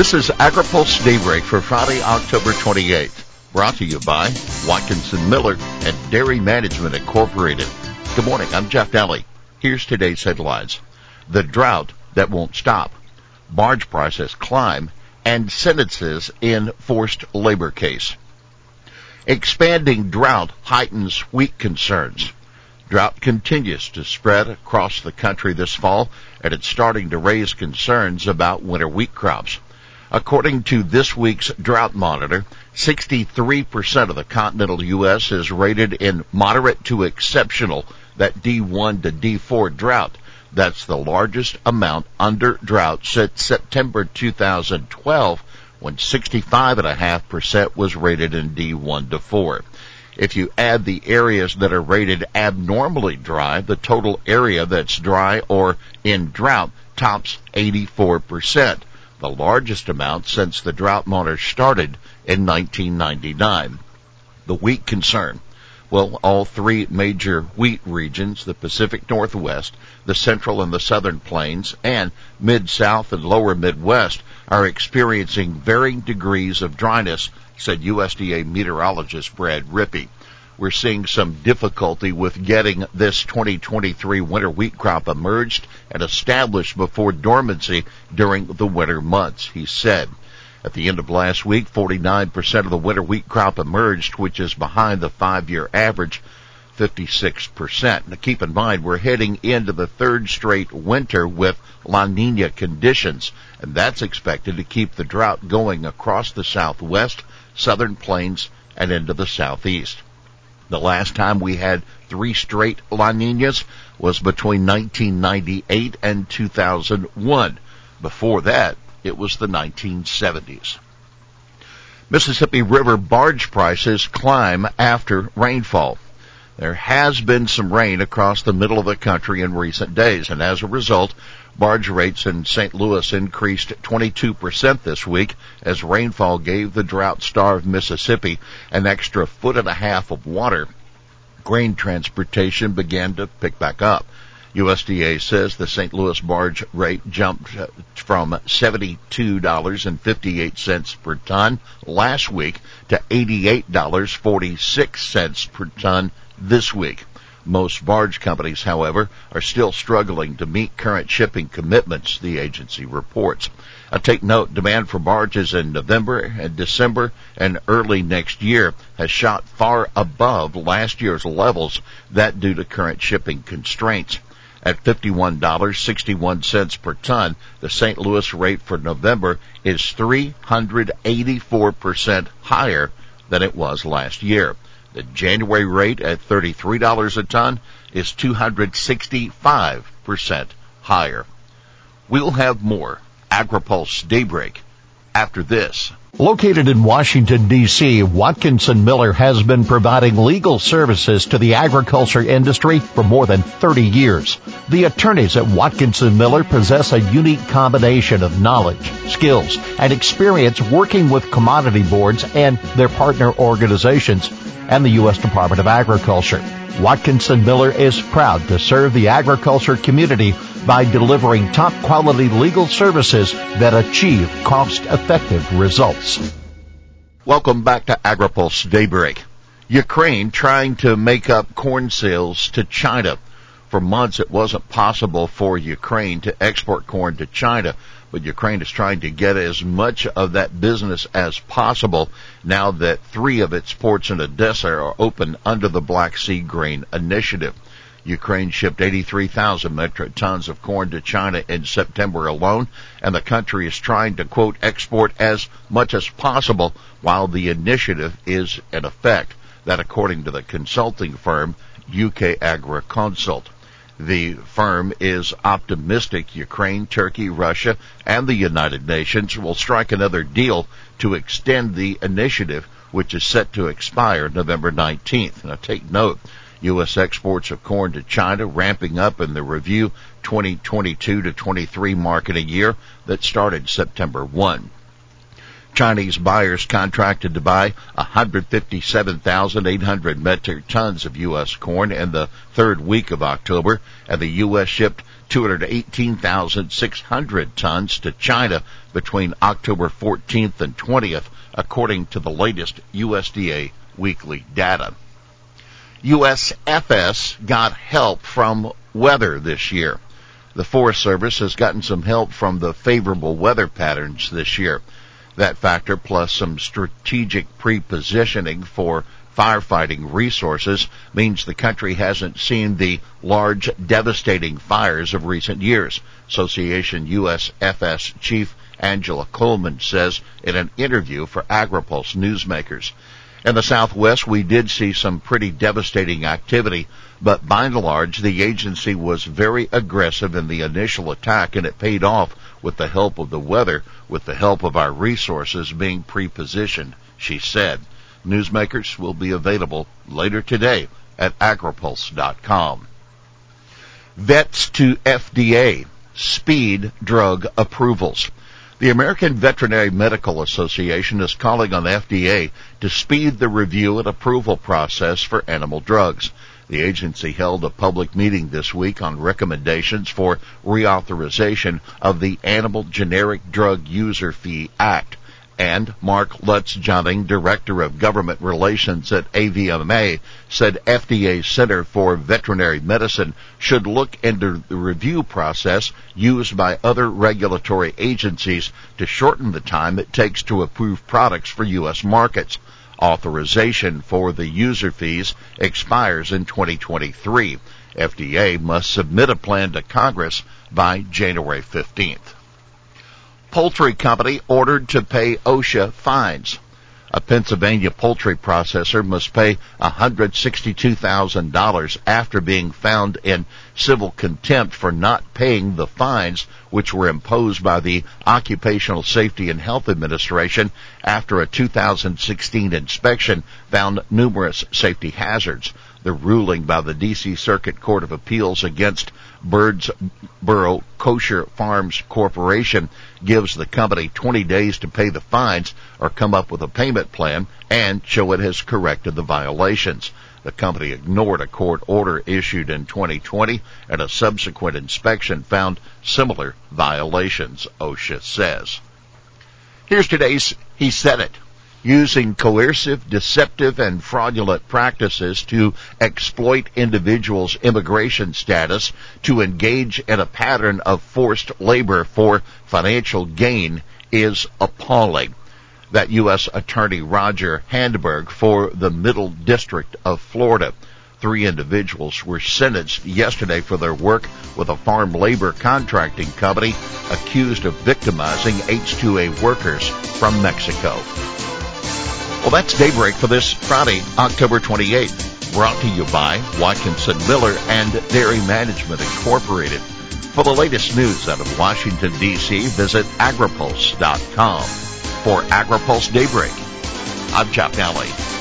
This is AgriPulse Daybreak for Friday, October 28th. Brought to you by Watkinson Miller and Dairy Management Incorporated. Good morning, I'm Jeff Nalley. Here's today's headlines. The drought that won't stop. Barge prices climb and sentences in forced labor case. Expanding drought heightens wheat concerns. Drought continues to spread across the country this fall, and it's starting to raise concerns about winter wheat crops. According to this week's drought monitor, 63% of the continental U.S. is rated in moderate to exceptional, that D1 to D4 drought. That's the largest amount under drought since September 2012 when 65.5% was rated in D1 to 4. If you add the areas that are rated abnormally dry, the total area that's dry or in drought tops 84%, the largest amount since the drought monitor started in 1999. The wheat concern. Well, all three major wheat regions, the Pacific Northwest, the Central and the Southern Plains, and Mid-South and Lower Midwest are experiencing varying degrees of dryness said USDA meteorologist Brad Rippey. We're seeing some difficulty with getting this 2023 winter wheat crop emerged and established before dormancy during the winter months, he said. At the end of last week, 49% of the winter wheat crop emerged, which is behind the five-year average, 56%. Now keep in mind, we're heading into the third straight winter with La Nina conditions, and that's expected to keep the drought going across the southwest southern plains, and into the southeast. The last time we had three straight La Ninas was between 1998 and 2001. Before that, it was the 1970s. Mississippi River barge prices climb after rainfall. There has been some rain across the middle of the country in recent days, and as a result, barge rates in St. Louis increased 22% this week as rainfall gave the drought-starved Mississippi an extra foot and a half of water. Grain transportation began to pick back up. USDA says the St. Louis barge rate jumped from $72.58 per ton last week to $88.46 per ton this week. Most barge companies, however, are still struggling to meet current shipping commitments, the agency reports. I take note, demand for barges in November and December and early next year has shot far above last year's levels, that due to current shipping constraints. At $51.61 per ton, the St. Louis rate for November is 384% higher than it was last year. The January rate at $33 a ton is 265% higher. We'll have more AgriPulse Daybreak after this. Located in Washington, D.C., Watkinson Miller has been providing legal services to the agriculture industry for more than 30 years. The attorneys at Watkinson Miller possess a unique combination of knowledge, skills, and experience working with commodity boards and their partner organizations and the U.S. Department of Agriculture. Watkinson Miller is proud to serve the agriculture community by delivering top quality legal services that achieve cost effective results. Welcome back to AgriPulse Daybreak. Ukraine trying to make up corn sales to China. For months it wasn't possible for Ukraine to export corn to China but Ukraine is trying to get as much of that business as possible now that three of its ports in Odessa are open under the Black Sea Grain Initiative. Ukraine shipped 83,000 metric tons of corn to China in September alone, and the country is trying to quote export as much as possible while the initiative is in effect. That according to the consulting firm UK AgriConsult. The firm is optimistic Ukraine, Turkey, Russia, and the United Nations will strike another deal to extend the initiative, which is set to expire November 19th. Now take note, U.S. exports of corn to China ramping up in the review 2022 to 23 marketing year that started September 1. Chinese buyers contracted to buy 157,800 metric tons of U.S. corn in the third week of October, and the U.S. shipped 218,600 tons to China between October 14th and 20th, according to the latest USDA weekly data. USFS got help from weather this year. The Forest Service has gotten some help from the favorable weather patterns this year. That factor plus some strategic pre-positioning for firefighting resources means the country hasn't seen the large devastating fires of recent years. Association USFS Chief Angela Coleman says in an interview for AgriPulse newsmakers. In the Southwest, we did see some pretty devastating activity, but by and large, the agency was very aggressive in the initial attack and it paid off with the help of the weather, with the help of our resources being pre-positioned, she said. Newsmakers will be available later today at agripulse.com. Vets to FDA. Speed drug approvals. The American Veterinary Medical Association is calling on the FDA to speed the review and approval process for animal drugs. The agency held a public meeting this week on recommendations for reauthorization of the Animal Generic Drug User Fee Act. And Mark Lutschaunig, Director of Government Relations at AVMA, said FDA's Center for Veterinary Medicine should look into the review process used by other regulatory agencies to shorten the time it takes to approve products for U.S. markets. Authorization for the user fees expires in 2023. FDA must submit a plan to Congress by January 15th. Poultry company ordered to pay OSHA fines. A Pennsylvania poultry processor must pay $162,000 after being found in civil contempt for not paying the fines which were imposed by the Occupational Safety and Health Administration after a 2016 inspection found numerous safety hazards. The ruling by the D.C. Circuit Court of Appeals against Birdsboro Kosher Farms Corporation gives the company 20 days to pay the fines or come up with a payment plan and show it has corrected the violations. The company ignored a court order issued in 2020 and a subsequent inspection found similar violations, OSHA says. Here's today's He Said It using coercive, deceptive, and fraudulent practices to exploit individuals' immigration status to engage in a pattern of forced labor for financial gain is appalling. That U.S. Attorney Roger Handberg for the Middle District of Florida. Three individuals were sentenced yesterday for their work with a farm labor contracting company accused of victimizing H-2A workers from Mexico. Well, that's Daybreak for this Friday, October 28th. Brought to you by Watkinson Miller and Dairy Management Incorporated. For the latest news out of Washington, D.C., visit agripulse.com. For AgriPulse Daybreak, I'm Jeff Nalley.